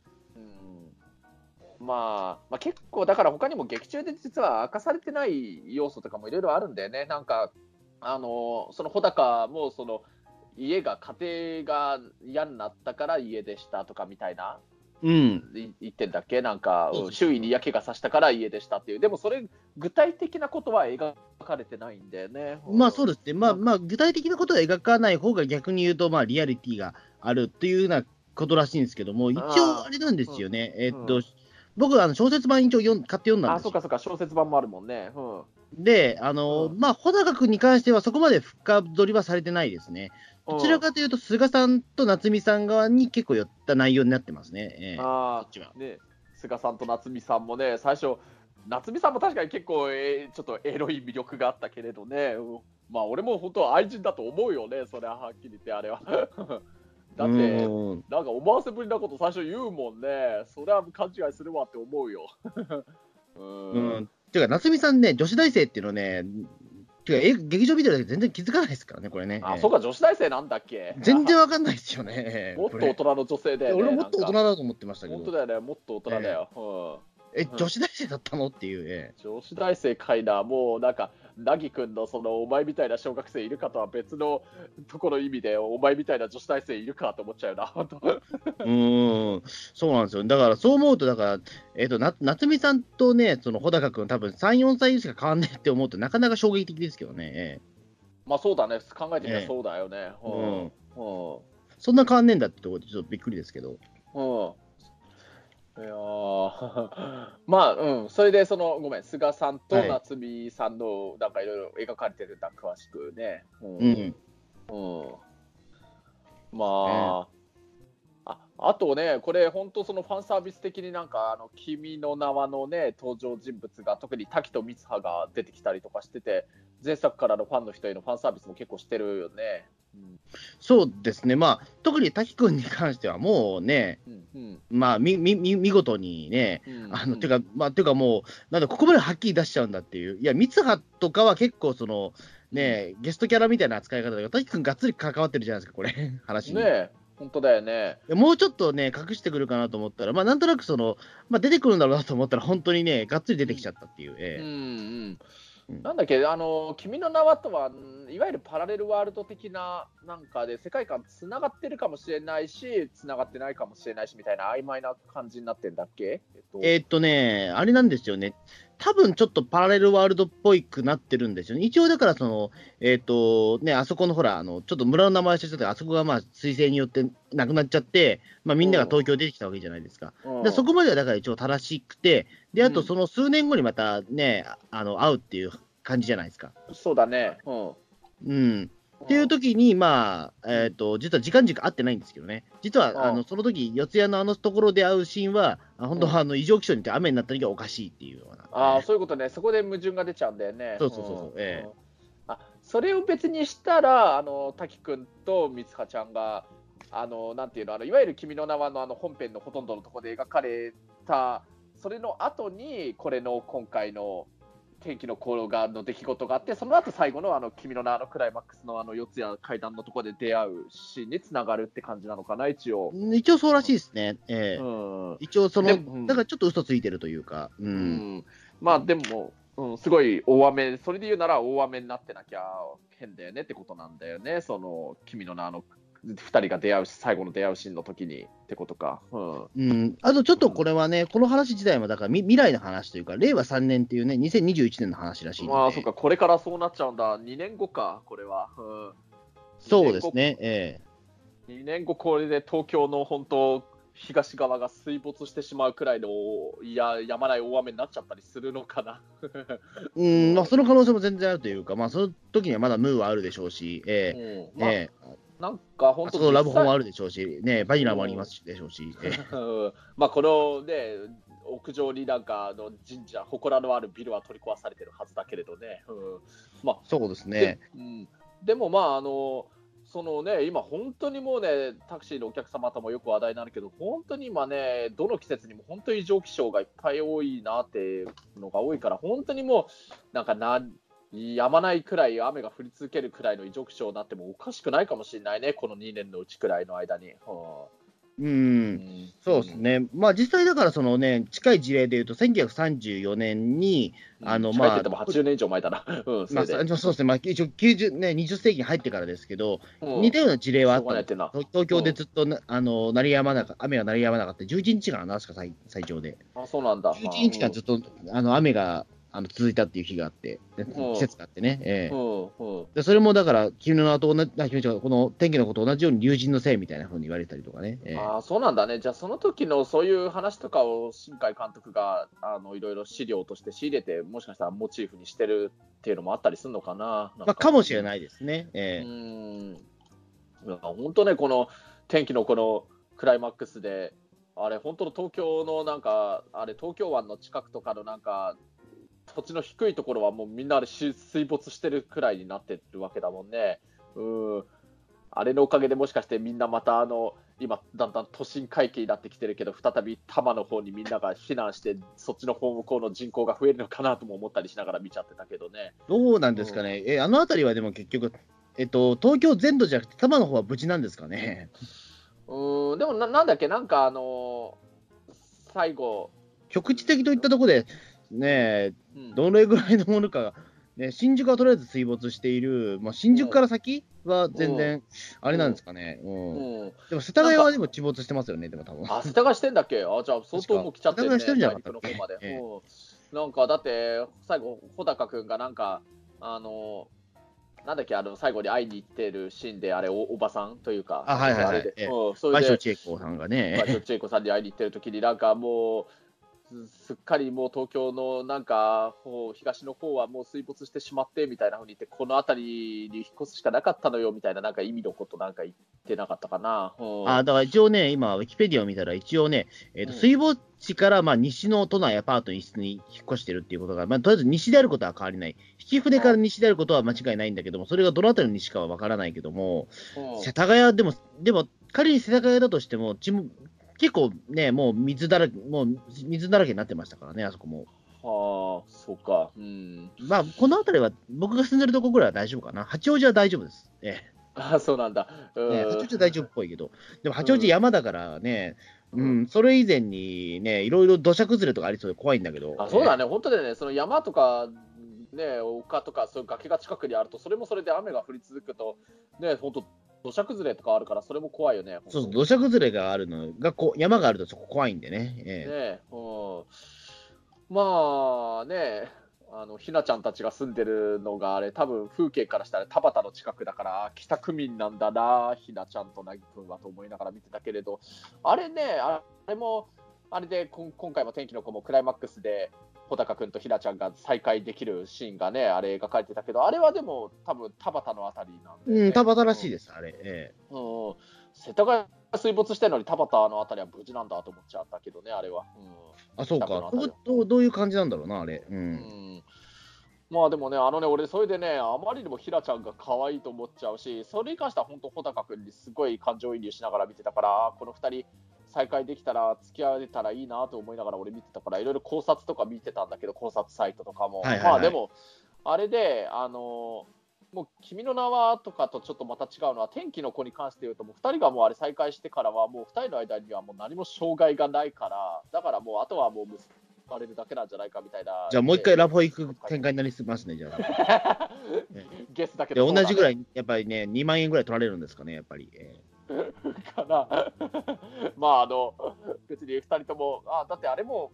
まあ、まあ、結構、だから他にも劇中で実は明かされてない要素とかもいろいろあるんだよね。なんか、あのその穂高も、その、家が、家庭が嫌になったから家でしたとかみたいな、うん。い言ってんだっけ？なんか、周囲に嫌気がさしたから家でしたっていう。でもそれ、具体的なことは描かれてないんだよね。まあそうですね。まあまあ、具体的なことは描かない方が逆に言うと、まあリアリティがあるっていうようなことらしいんですけども、一応あれなんですよね。えっと、うん僕、あの小説版一応読ん買って読んだんあ、ですよそうかそうか、小説版もあるもんね。うん。で、あの、うんまあ、穂高君に関してはそこまで深掘りはされてないですね。どちらかというと、菅さんと夏美さん側に結構寄った内容になってますね。ええ。ああ、ね、菅さんと夏美さんもね、最初、夏美さんも確かに結構、えーちょっとエロい魅力があったけれどね、うん。まあ、俺も本当は愛人だと思うよね、それははっきり言って、あれは。<laughs> だって、うん。なんか思わせぶりなこと最初言うもんね、それは勘違いするわって思うよ。<laughs> うん。うん。ていうか、夏美さんね、女子大生っていうのね、ていうか、え劇場ビデオで全然気づかないですからね、これね。あ、ええそうか、女子大生なんだっけ？全然わかんないですよね。え <laughs> えもっと大人の女性だよね。俺ももっと大人だと思ってましたけど、本当だよね、もっと大人だよ。うんえ、女子大生だったの？っていう、え女子大生かいな、もうなんか、なぎくんのそのお前みたいな小学生いるかとは別のところ意味で、お前みたいな女子大生いるかと思っちゃうな、本当。えうーん、そうなんですよ。だから、そう思うと、だから、えっ、と、な夏美さんとね、その穂高君、多分3、4歳しか変わんないって思うとなかなか衝撃的ですけどね。ええまあそうだね、考えてみたええらそうだよね。うん。うん。そんな変わんねえんだってところでちょっとびっくりですけど。うん。いやー <laughs> まあ、うん、それで、その、ごめん、菅さんとはい夏美さんの、なんかいろいろ描かれてるんだ、詳しくね。ううん。うんまあ、ああとね、これ、本当、そのファンサービス的になんか、あの君の名はのね、登場人物が、特に滝と光葉が出てきたりとかしてて、前作からのファンの人へのファンサービスも結構してるよね。そうですね、まあ、特に滝君に関してはもうね、うんうんまあ、み、み、み見事にね、うんあの、てか、まあ、てかもう、なんだ、ここまではっきり出しちゃうんだっていう。いや、三葉とかは結構、その、ね、ゲストキャラみたいな扱い方だけど、滝君がっつり関わってるじゃないですか、これ、<laughs> 話に。ねえ、本当だよね。もうちょっとね、隠してくるかなと思ったら、まあ、なんとなくその、まあ、出てくるんだろうなと思ったら、本当にね、がっつり出てきちゃったっていう。ええうんうんうんなんだっけ、あの、君の名はとは、んいわゆるパラレルワールド的な、なんかで、世界観つながってるかもしれないし、つながってないかもしれないし、みたいな曖昧な感じになってんだっけ？えっと、えーっとね、あれなんですよね。多分ちょっとパラレルワールドっぽいくなってるんですよね。一応だからその、えーっと、ね、あそこのほら、あの、ちょっと村の名前忘れちゃったけどあそこがまあ、彗星によってなくなっちゃって、まあみんなが東京出てきたわけじゃないですか。うんでそこまではだから一応正しくて、で、あとうんその数年後にまたね、あの、会うっていう感じじゃないですか。そうだね。うん。うん。っていう時に、まあ、えっ、と、実は時間軸合ってないんですけどね。実は、うんあの、その時、四谷のあのところで会うシーンは、あ本当は、あの、異常気象によって雨になった時はおかしいっていうような。ああ、そういうことね。そこで矛盾が出ちゃうんだよね。そうそうそうそうんええんあそれを別にしたら、あの滝君と三葉ちゃんが、あのなんていうの、あのいわゆる君の名はのあの本編のほとんどのところで描かれた、それの後に、これの今回の天気の転がの出来事があって、その後最後のあの君の名のクライマックスのあの四つ谷階段のところで出会うシーンにつながるって感じなのかな、一応。一応そうらしいですね。ええうん一応その、だからちょっと嘘ついてるというか、う。うんんまあでも、うん、すごい大雨、それで言うなら大雨になってなきゃ変だよねってことなんだよね、その君の名の2人が出会うし、最後の出会うシーンの時にってことか。うんうん。あとちょっとこれはね、この話自体も、だからみ未来の話というか、令和3年っていうね、2021年の話らしいんで。まあ、そっか、これからそうなっちゃうんだ、2年後か、これは。うん、そうですね。ええ2年後、これで東京の本当、東側が水没してしまうくらいのいややまない大雨になっちゃったりするのかな。<laughs> うん、まあ、その可能性も全然あるというか、まあ、その時にはまだムーはあるでしょうし、えうんまあえええなんか本当あそこラブホもあるるでしょうし、ね、バニラもありますでしょうし、<laughs> まあこのね、屋上になんかあの神社、祠のあるビルは取り壊されてるはずだけれどね。うん。まあそうですね。で。うん、でもまああの、そのね、今、本当にもうね、タクシーのお客様ともよく話題になるけど、本当に今ね、どの季節にも本当に異常気象がいっぱい多いなっていうのが多いから、本当にもう、なんかな、やまないくらい雨が降り続けるくらいの異常気象になってもおかしくないかもしれないね、この2年のうちくらいの間に。う、うんんそうですね。まあ、実際だから、そのね、近い事例でいうと、1934年に、あのまあ近いって言っても80年以上前だな。<laughs> うん、そまあ。そうですね、まあ、一応90、ね、20世紀に入ってからですけど、うん似たような事例はあった。東東京でずっとな、あの鳴りやまなか雨が鳴りやまなかった、11日間確か最最長で。あ、そうなんだ。11日間ずっと、あの雨があの続いたっていう日があって、で季節があってね。ええうんうん。でそれもだから、君の名と同じ、この天気のことと同じように竜神のせいみたいなふうに言われたりとかね。ええああ、そうなんだね。じゃあ、その時のそういう話とかを新海監督があのいろいろ資料として仕入れて、もしかしたらモチーフにしてるっていうのもあったりするのかな？まあ、かもしれい。ないですね。えうえん。本当ね、この天気のこのクライマックスで、あれ、本当の東京のなんか、あれ、東京湾の近くとかのなんか、土地の低いところはもうみんなあれし水没してるくらいになってるわけだもんね。うん。あれのおかげでもしかしてみんなまたあの、今だんだん都心回帰になってきてるけど、再び多摩の方にみんなが避難して、そっちの方向こうの人口が増えるのかなとも思ったりしながら見ちゃってたけどね。どうなんですかね。えあの辺りはでも結局、えっと、東京全土じゃなくて、多摩の方は無事なんですかね？うん、でもななんだっけ、なんかあの最後、局地的といったところで、ねえ、うん。どれぐらいのものかが、ね、新宿はとりあえず水没している、まあ、新宿から先は全然、あれなんですかね、うん。うん、でも世田谷はでも沈没してますよね、でも多分。あ、世田谷してんだっけ？あ、じゃあ相当もう来ちゃってるね、世田谷してるんじゃなかったなんかだって、最後、穂高君がなんか、あの、なんだっけ、あの最後に会いに行ってるシーンで、あれお、おばさんというか、あはいはいはい。あれで。ええ。うん、それで。倍賞千恵子さんがね、倍賞千恵子さんに会いに行ってる時に、なんかもう、すっかりもう東京のなんか、東の方はもう水没してしまってみたいなふうに言って、この辺りに引っ越すしかなかったのよみたいな、なんか意味のことなんか言ってなかったかな？うんあだから一応ね、今、ウィキペディアを見たら、一応ね、えーとうん水没地からまあ西の都内アパートにに引っ越してるっていうことが、まあ、とりあえず西であることは変わりない。引き船から西であることは間違いないんだけども、それがどのあたりの西かは分からないけども、うん世田谷でも、でも、仮に世田谷だとしても結構ね、もう水だらけ、もう水だらけになってましたからね、あそこも。はあ、そうか。うん。まあ、この辺りは、僕が住んでるとこぐらいは大丈夫かな。八王子は大丈夫です。えあそうなんだ。えうんね八王子は大丈夫っぽいけど、でも八王子山だからね、うん、それ以前にね、いろいろ土砂崩れとかありそうで怖いんだけど。ね。あそうだね、本当でね、その山とか、ね、丘とか、そういう崖が近くにあると、それもそれで雨が降り続くと、ね、本当、土砂崩れとかあるから、それも怖いよね。そうそう、土砂崩れがあるのがこう、山があるとそこ怖いんでね。ええねうん、まあね、あのひなちゃんたちが住んでるのが、あれ、多分風景からしたら田端の近くだから、北区民なんだな、ひなちゃんとなぎくんはと思いながら見てたけれど、あれね、あれも、あれで今回も天気の子もクライマックスで、穂高くんとひなちゃんが再会できるシーンがね、あれ描かれてたけど、あれはでも、多分田端のあたりなんで、ねうん、田端らしいです、あれ。ええうん、世田谷水没してるのに田端のあたりは無事なんだと思っちゃったけどね、あれは。うんあ、そうか。どうどういう感じなんだろうな、あれ。う。うんんまあでもね、あのね、俺、それでね、あまりにもひらちゃんが可愛いと思っちゃうし、それに関しては本当、穂高君にすごい感情移入しながら見てたから、この2人、再会できたら、付き合えたらいいなと思いながら俺見てたから、いろいろ考察とか見てたんだけど、考察サイトとかも。はいはいはいまあでも、あれで、あのもう君の名はとかとちょっとまた違うのは、天気の子に関して言うと、もう2人がもうあれ再会してからは、もう2人の間にはもう何も障害がないから、だからもうあとはもう結ばれるだけなんじゃないかみたいな。じゃあもう一回ラフォ行く展開になりますね、じゃあ。<laughs> ゲスだけで、ど、同じぐらいい、やっぱりね、2万円ぐらい取られるんですかね、やっぱり。えかな。<laughs> まあ、あの、別に2人とも、あだってあれも、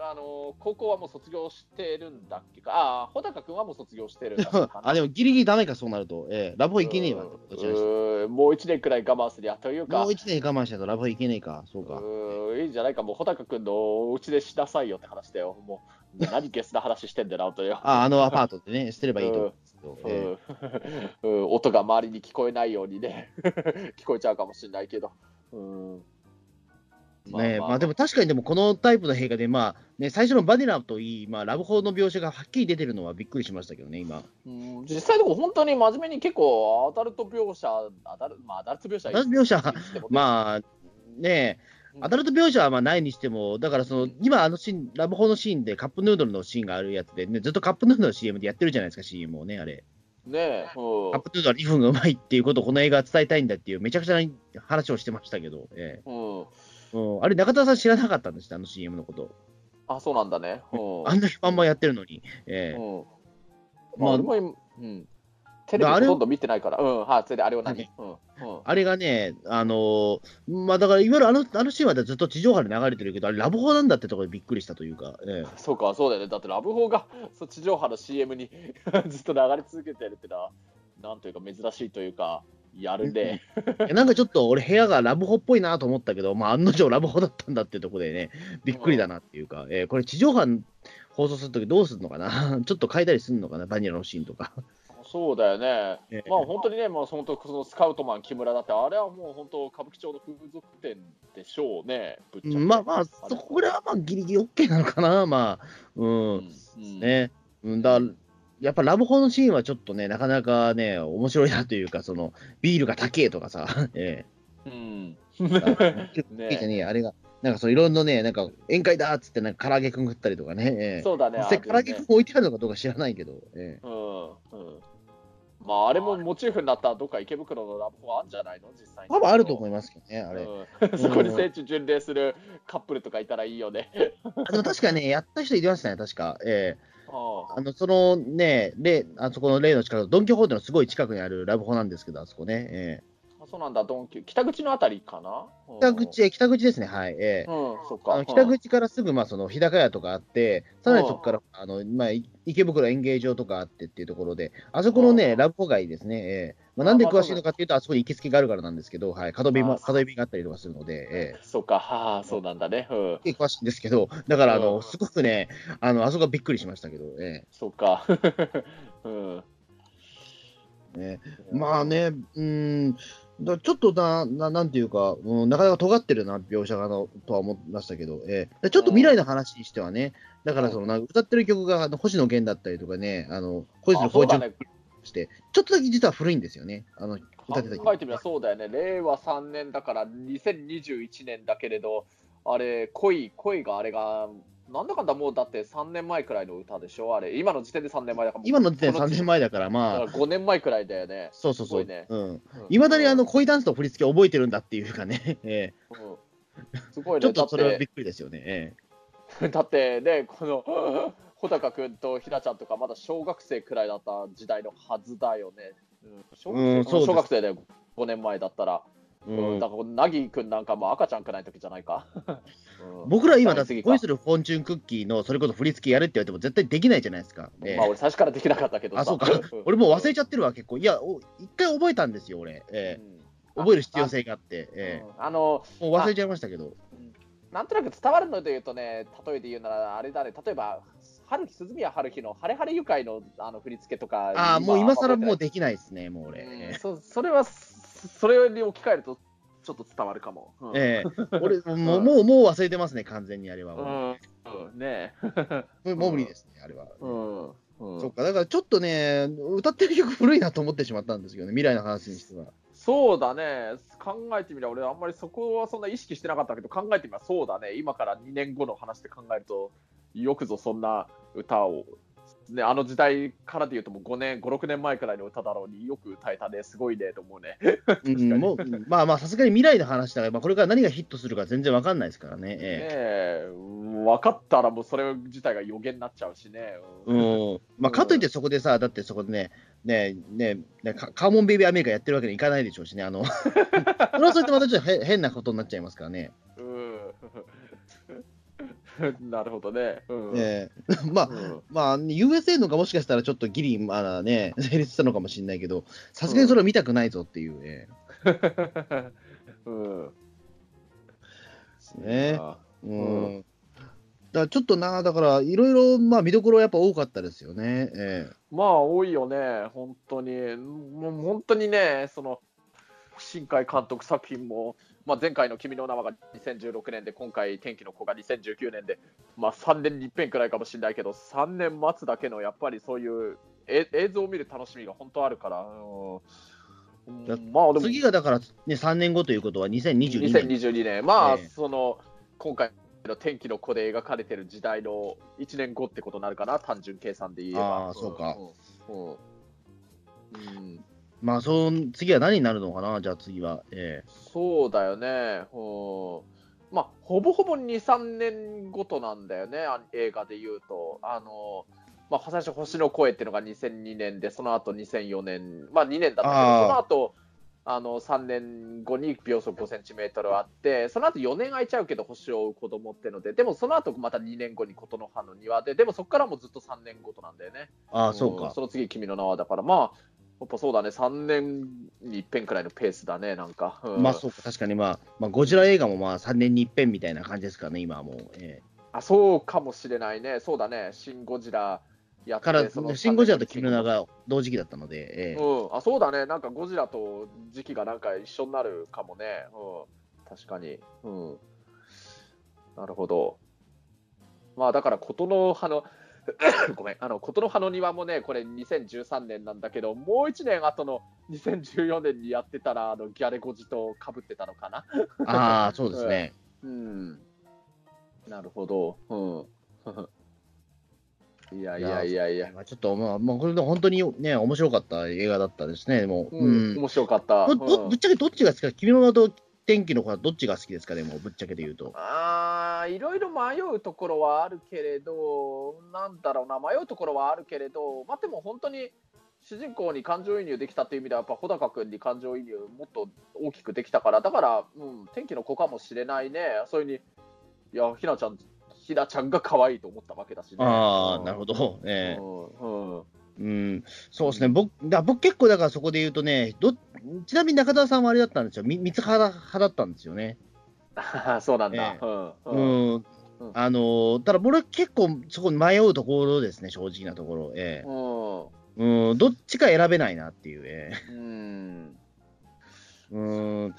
あの高校はもう卒業してるんだっけか、ああ、穂高君はもう卒業してるんだっけかなえ <laughs> あ、でもギリギリダメか、そうなると。ええラフォ行けねえわってもう1年くらい我慢すりゃというか、もう1年我慢したとラフォ行けねえか、そうか。ういいんじゃないか、もう穂高君のお家でしなさいよって話だよ。もう何ゲスな話してんだよな、とよ。あ、あのアパートでね、捨てればいいと音が周りに聞こえないようにね、<laughs> 聞こえちゃうかもしれないけど。うん。ねまあ、でも確かにでもこのタイプの映画で、まあね、最初のバニラといい、まあ、ラブホの描写がはっきり出てるのはびっくりしましたけどね、今。うん。実際でも本当に真面目に結構アダルト描写、アダル,、まあ、アダルト描写アダルト描写。あ、まあね、アダルト描写はまあないにしても、だからその今、あのシーン、ラブホのシーンでカップヌードルのシーンがあるやつで、ね、ずっとカップヌードルの CM でやってるじゃないですか、CM をね、あれ。ねカップヌードルは2分がうまいっていうことをこの映画は伝えたいんだっていう、めちゃくちゃな話をしてましたけど、えうん、えうん、あれ、中田さん知らなかったんですあの CM のこと。あ、そうなんだね。うん。あんなにバンバンやってるのに。ええ。うん。まあまあ、うん、テレビほとんど見てないから、うん、はい、それであれを何、うんうん、あれがね、あのーまあだから、いわゆるあのあのシーンはずっと地上波で流れてるけど、あれ、ラブホなんだってところでびっくりしたというか、ええそうか、そうだよね。だってラブホがそう地上波の CM に <laughs> ずっと流れ続けてるってのは、なんというか珍しいというか、やるね。いやなんかちょっと俺、部屋がラブホっぽいなと思ったけど、まあ、案の定ラブホだったんだってところでね、びっくりだなっていうか、えーこれ、地上波放送するときどうするのかな、<laughs> ちょっと変えたりするのかな、バニラのシーンとか。そうだよね。ええまあ本当にね、まあ、本当そのスカウトマン木村だって、あれはもう本当、歌舞伎町の風俗店でしょうね、ぶっちゃけまあまあ、そこらはまあギリギリ OK なのかな、まあ、う、うんんね。うんだやっぱラブホのシーンはちょっとね、なかなかね、面白いなというか、そのビールが高えとかさ、<laughs> えうん。<laughs> えねねあれが、なんかそういろんなね、なんか宴会だっつって、なんか唐揚げくん食ったりとかね、ええそうだね。唐揚げくん置いてあるのかどうか知らないけど、ええうん。うん。まあ、あれもモチーフになったどっか池袋のラブホあるんじゃないの？実際に。多分あると思いますけどね、あれ。うん <laughs> そこに聖地巡礼するカップルとかいたらいいよね。あでも確かね、やった人いましたね、確か。ええああの、そのね、例、あそこの例の近く、ドン・キホーテのすごい近くにあるラブホなんですけど、あそこね。ええあそうなんだ、ドンキ北口のあたりかな？北口、北口ですね、はい。ええ。うん、そっあか。の北口からすぐ、まあ、その日高屋とかあって、さらにそこから、あの、まあ、い池袋演芸場とかあってっていうところで、あそこのうね、ん。ラブホ街ですね、ええ。まあ、なんで詳しいのかっていうと、あそこに行きつけがあるからなんですけど、はい、角瓶も、あそう角瓶があったりとかするので、ええ。そっか、はあ、そうなんだね。うん、詳しいんですけど、だから、あうん。の、すごくね、あの、あそこはびっくりしましたけど、えそっか。<laughs> うん。えね。まあね、うん、だちょっとな、ななんていうか、うん、なかなか尖ってるな、描写がのとは思いましたけど、ええちょっと未来の話にしてはね、だからその、なんか歌ってる曲があの星野源だったりとかね、あの恋するあそうだね。して、ちょっとだけ実は古いんですよね、あの歌ってた曲考えてみればそうだよね。令和3年だから2021年だけれど、あれ、恋、恋があれが、なんだかんだもうだって3年前くらいの歌でしょ？あれ、今の時点で3年前だから。今の時点で3こ年前だから、だまあ、から5年前くらいだよね。そうそうそう、いねうん。うまだにあの恋ダンスと振り付け覚えてるんだっていうかね、えうん。すごいちょっとそれはびっくりですよね。え <laughs> だってね、この <laughs> 穂高君とひなちゃんとか、まだ小学生くらいだった時代のはずだよね。うん。小学生うん小学生で5年前だったら、えうんうんだからなぎ君なんかも赤ちゃんくらいの時じゃないか。う <laughs> ん僕ら今だって恋するフォンチュンクッキーのそれこそ振り付けやるって言われても絶対できないじゃないですか。ええまあ俺最初からできなかったけどさ。あ、そうかん。俺もう忘れちゃってるわ、結構。いや、お一回覚えたんですよ、俺。えうんえ覚える必要性があって。えうんあの、えもう忘れちゃいましたけど。なんとなく伝わるので言うとね、例えで言うなら、あれだね、例えば、春日、鈴宮春日の晴れ晴れ愉快のあの振り付けとか、ああ、もう今更もうでできないですね、もう俺。うんそそれは、それに置き換えると、ちょっと伝わるかも。うん。ええ。<laughs> 俺、もう、もう、もう忘れてますね、完全にあれは。うん。うんね。<laughs> もうもう無理ですね、あれは。うん。うん。そっか、だからちょっとね、歌ってる曲古いなと思ってしまったんですけどね、未来の話にしては。そうだね、考えてみれば、俺、あんまりそこはそんな意識してなかったけど、考えてみればそうだね、今から2年後の話で考えると、よくぞそんな歌を、ね、あの時代からで言うと、もう5年、5、6年前くらいの歌だろうによく歌えたね、すごいねと思うね。うん、もう、まあまあ、さすがに未来の話だから、まあ、これから何がヒットするか全然わかんないですからね。ねええ、分かったらもうそれ自体が予言になっちゃうしね。えうん。まあ、かといってそこでさ、だってそこでね、ねねねカカーモンベイビーアメリカやってるわけにいかないでしょうしね、あの、<laughs> それはそれとまたちょっとへ変なことになっちゃいますからね。うん。<laughs> なるほどね。うん。ええ <laughs> まあ、うんまあ、USA のがもしかしたらちょっとギリ、まあね、<laughs> 成立したのかもしれないけど、さすがにそれは見たくないぞっていうね。うん。ですね。あうん。だからちょっとな、だから、いろいろ、まあ、見どころやっぱ多かったですよね。ええまあ多いよね、本当に。もう本当にね、その新海監督作品も、まあ、前回の君の名はが2016年で、今回、天気の子が2019年で、まあ、3年に一遍くらいかもしれないけど、3年待つだけのやっぱりそういうえ映像を見る楽しみが本当あるから、まあ次がだから、ね、3年後ということは2022年。2022年、まあ、ええ。その今回の天気の子で描かれてる時代の1年後ってことになるかな、単純計算で言えば。あーそうか。うん。うん。うんまあ、その次は何になるのかな、じゃあ次は。えそうだよね。うん。まあ、ほぼほぼ2、3年ごとなんだよね、あ映画で言うと。あの、まあ、最初、星の声っていうのが2002年で、その後2004年、まあ2年だったけど、その後、あの3年後に秒速5センチメートルあって、その後4年空いちゃうけど、星を追う子供ってので、でもその後また2年後に琴の葉の庭で、でもそこからもずっと3年ごとなんだよね。えああ、そうか。んその次、君の名はだから、まあ、やっぱそうだね、3年に一遍くらいのペースだね、なんか。うん。まあ、そうか、確かに、まあ、まあ、ゴジラ映画もまあ3年に一遍みたいな感じですからね、今はもう。えあそうかもしれないね、そうだね、シン・ゴジラやって、えから、そのシン・ゴジラと君の名が同時期だったので、ええ。うん、あそうだね、なんかゴジラと時期がなんか一緒になるかもね、うん、確かに、うん、なるほど。まあだから、琴の葉の、<laughs> ごめん、あの琴の葉の庭もね、これ2013年なんだけど、もう1年後の2014年にやってたら、あのギャレゴジとかぶってたのかな？<laughs> ああ、そうですね。うん。なるほど。うん。<laughs> いやいやいやいや。まあちょっと、まあ、まあ、これで本当にね、面白かった映画だったですね、もう。うん、うん面白かった。うんぶっちゃけどっちが好きか、君の名と天気の子はどっちが好きですかね、もうぶっちゃけで言うと。あーいろいろ迷うところはあるけれど、なんだろうな、迷うところはあるけれど、まあ、でも本当に主人公に感情移入できたっていう意味では、やっぱ穂高君に感情移入もっと大きくできたから、だから、うん、天気の子かもしれないね、そういうに、いや、ひなちゃん、ひなちゃんが可愛いと思ったわけだしね。ああ、なるほど。ええ。ー、うん、うん、そうですね、僕だ僕結構だからそこで言うとねど、ちなみに中田さんはあれだったんですよ、三つ派派だったんですよね。<laughs> そうなんだ。えー、うん、うんあのー、ただ、俺は結構そこ迷うところですね、正直なところ。ええー、うん、どっちか選べないなっていう、えー、うん。<laughs> うん、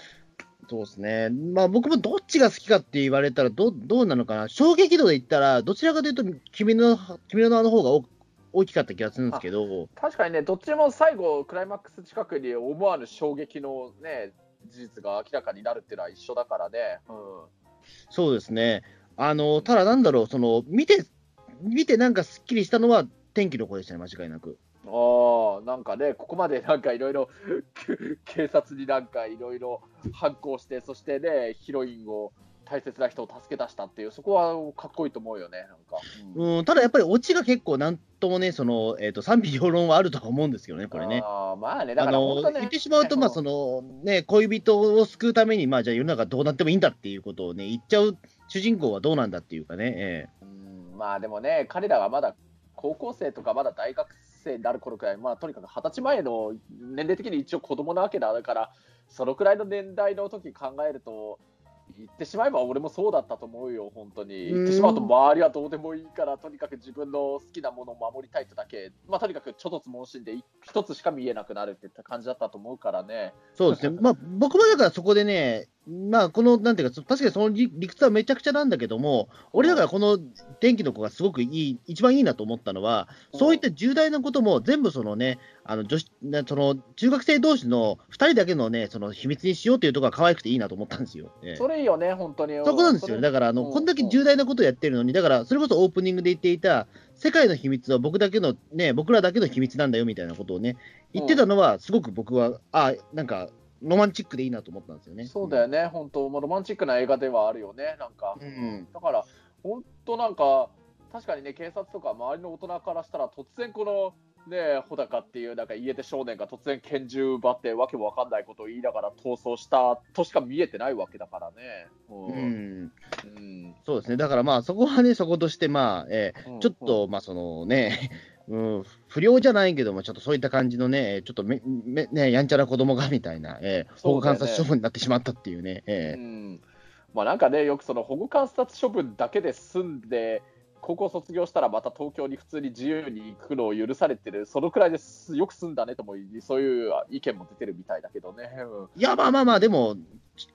そうですね。まあ僕もどっちが好きかって言われたらど、どうなのかな。衝撃度で言ったら、どちらかというと、君の、君の名の方が大きかった気がするんですけど。確かにね、どっちも最後、クライマックス近くに思わぬ衝撃のね、事実が明らかになるっていうのは一緒だからね。うん、そうですね。あの、ただなんだろう、その、見て、見てなんかすっきりしたのは天気の子でしたね、間違いなく。ああ、なんかね、ここまで <laughs> なんかいろいろ <laughs> 警察になんかいろいろ反抗して、そしてね、ヒロインを大切な人を助け出したっていう、そこはかっこいいと思うよね、なんか。うん、うんただやっぱりオチが結構、なんともね、そのえーと、賛否両論はあるとは思うんですけどね、これね。あまあね、だから、ね、言ってしまうと、まあそのね、恋人を救うために、まあ、じゃあ世の中どうなってもいいんだっていうことをね、言っちゃう主人公はどうなんだっていうかね。えー、うんまあでもね、彼らはまだ高校生とか、まだ大学生になる頃くらい、まあ、とにかく二十歳前の年齢的に一応子供なわけだから、そのくらいの年代の時考えると、言ってしまえば俺もそうだったと思うよ、本当に。言ってしまうと周りはどうでもいいから、とにかく自分の好きなものを守りたいってだけ、まあ、とにかくちょっとつ問診で一つしか見えなくなるって感じだったと思うからね。そうですね。まあ、僕もだからそこでね、まあ、この、なんていうか、確かにその理屈はめちゃくちゃなんだけども、俺だからこの天気の子がすごくいい、一番いいなと思ったのは、そういった重大なことも全部そのね、あの女子その中学生同士の2人だけのね、その秘密にしようというところが可愛くていいなと思ったんですよ。それいいよね、本当に。そこなんですよね。だからあの、こんだけ重大なことをやってるのに、だからそれこそオープニングで言っていた、世界の秘密は僕だけの、ね、僕らだけの秘密なんだよみたいなことをね、言ってたのは、すごく僕は、あなんか、ロマンチックでいいなと思ったんですよね。そうだよね、うん、本当、ロマンチックな映画ではあるよね、なんか。うん、だから、本当なんか、確かにね、警察とか周りの大人からしたら、突然この、ね、穂高っていうなんか家出少年が突然拳銃奪ってわけも分かんないことを言いながら逃走したとしか見えてないわけだからね。うん、そうですね。だからまあそこはね、そことしてまあ、えー、ちょっと、まあそのね、うん、不良じゃないけども、ちょっとそういった感じのね、ちょっとめめ、ね、やんちゃな子供がみたいな、えー、保護観察処分になってしまったっていうね。えー、うんまあ、なんかね、よくその保護観察処分だけで済んで、高校卒業したらまた東京に普通に自由に行くのを許されてる、そのくらいです。よく済んだねとも、そういう意見も出てるみたいだけどね。うん、いや、まあまあまあ、でも、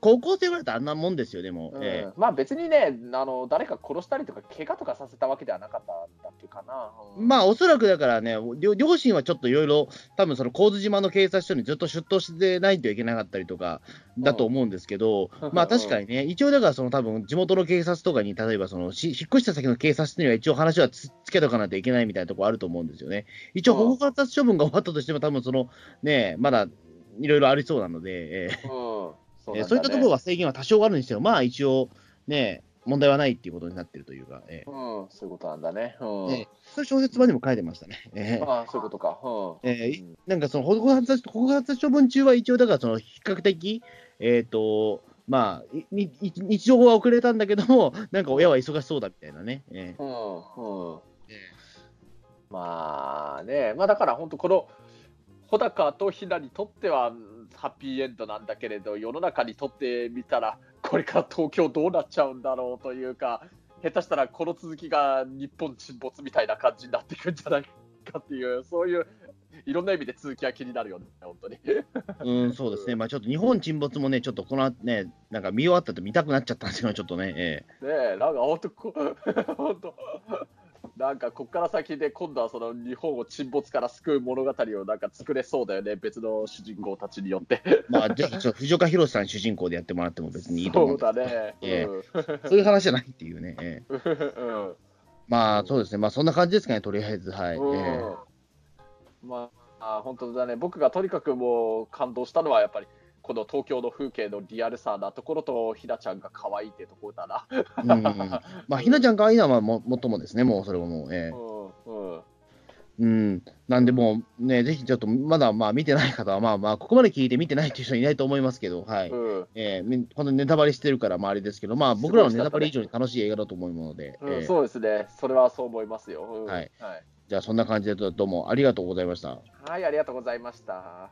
高校生ぐらいとあんなもんですよ、でも。うん。えー、まあ別にねあの、誰か殺したりとか、怪我とかさせたわけではなかったんだっけかな。うん、まあ、おそらくだからね、両親はちょっといろいろ、多分その神津島の警察署にずっと出頭してないといけなかったりとかだと思うんですけど、うん、まあ確かにね、一応だから、その多分地元の警察とかに、例えばそのし、引っ越した先の警察には一応話はつつけとかないといけないみたいなところあると思うんですよね。一応、保護観察処分が終わったとしても、多分そのね、まだいろいろありそうなので、えー。そうね、そういったところは制限は多少あるにしても、まあ一応、ね、問題はないっていうことになってるというか、えー、うん、そういうことなんだね。うん。えー、それ小説版にも書いてましたね。えー、ああ、そういうことか。うん、えー、なんかその保護発保護発処分中は一応、だからその比較的、えっ、ー、と、まあ、日常は遅れたんだけども、<laughs> なんか親は忙しそうだみたいなね。えー、うんうん、まあね、まあだから本当、この穂高とひなにとっては、ハッピーエンドなんだけれど、世の中にとってみたら、これから東京どうなっちゃうんだろうというか、下手したらこの続きが日本沈没みたいな感じになっていくんじゃない？かっていう、そういういろんな意味で続きは気になるよね、本当に。うん、そうですね、まあ、ちょっと日本沈没もね、ちょっとこのね、なんか見終わったと見たくなっちゃったんですよ、ちょっとね。ええ、ねえ、なんか本当、<laughs> 本当、なんかここから先で今度はその日本を沈没から救う物語をなんか作れそうだよね、別の主人公たちによって。まあ、じゃあ、藤岡弘さん主人公でやってもらっても別にいいと思うそうだね、えー、うん、そういう話じゃないっていうね。えーうん、まあ、そうですね、まあそんな感じですかね、とりあえず。はい。うん、えー、まあ、本当だね、僕がとにかくもう感動したのはやっぱり。この東京の風景のリアルさなところと、ひなちゃんが可愛いってところだな。うん、まあ、ひなちゃん可愛いのはももっともですね、もうそれはもう。えー、うんうんうん。なんでもうね、ぜひちょっと、まだまあ見てない方は、まあまあ、ここまで聞いて見てないっていう人いないと思いますけど、はい。うんえーみ本当にネタバレしてるから、まああれですけど、まあ僕らのネタバレ以上に楽しい映画だと思うので、うんえーそうですね、それはそう思いますよ。うんはいはい、じゃあそんな感じでどうもありがとうございました。はい、ありがとうございました。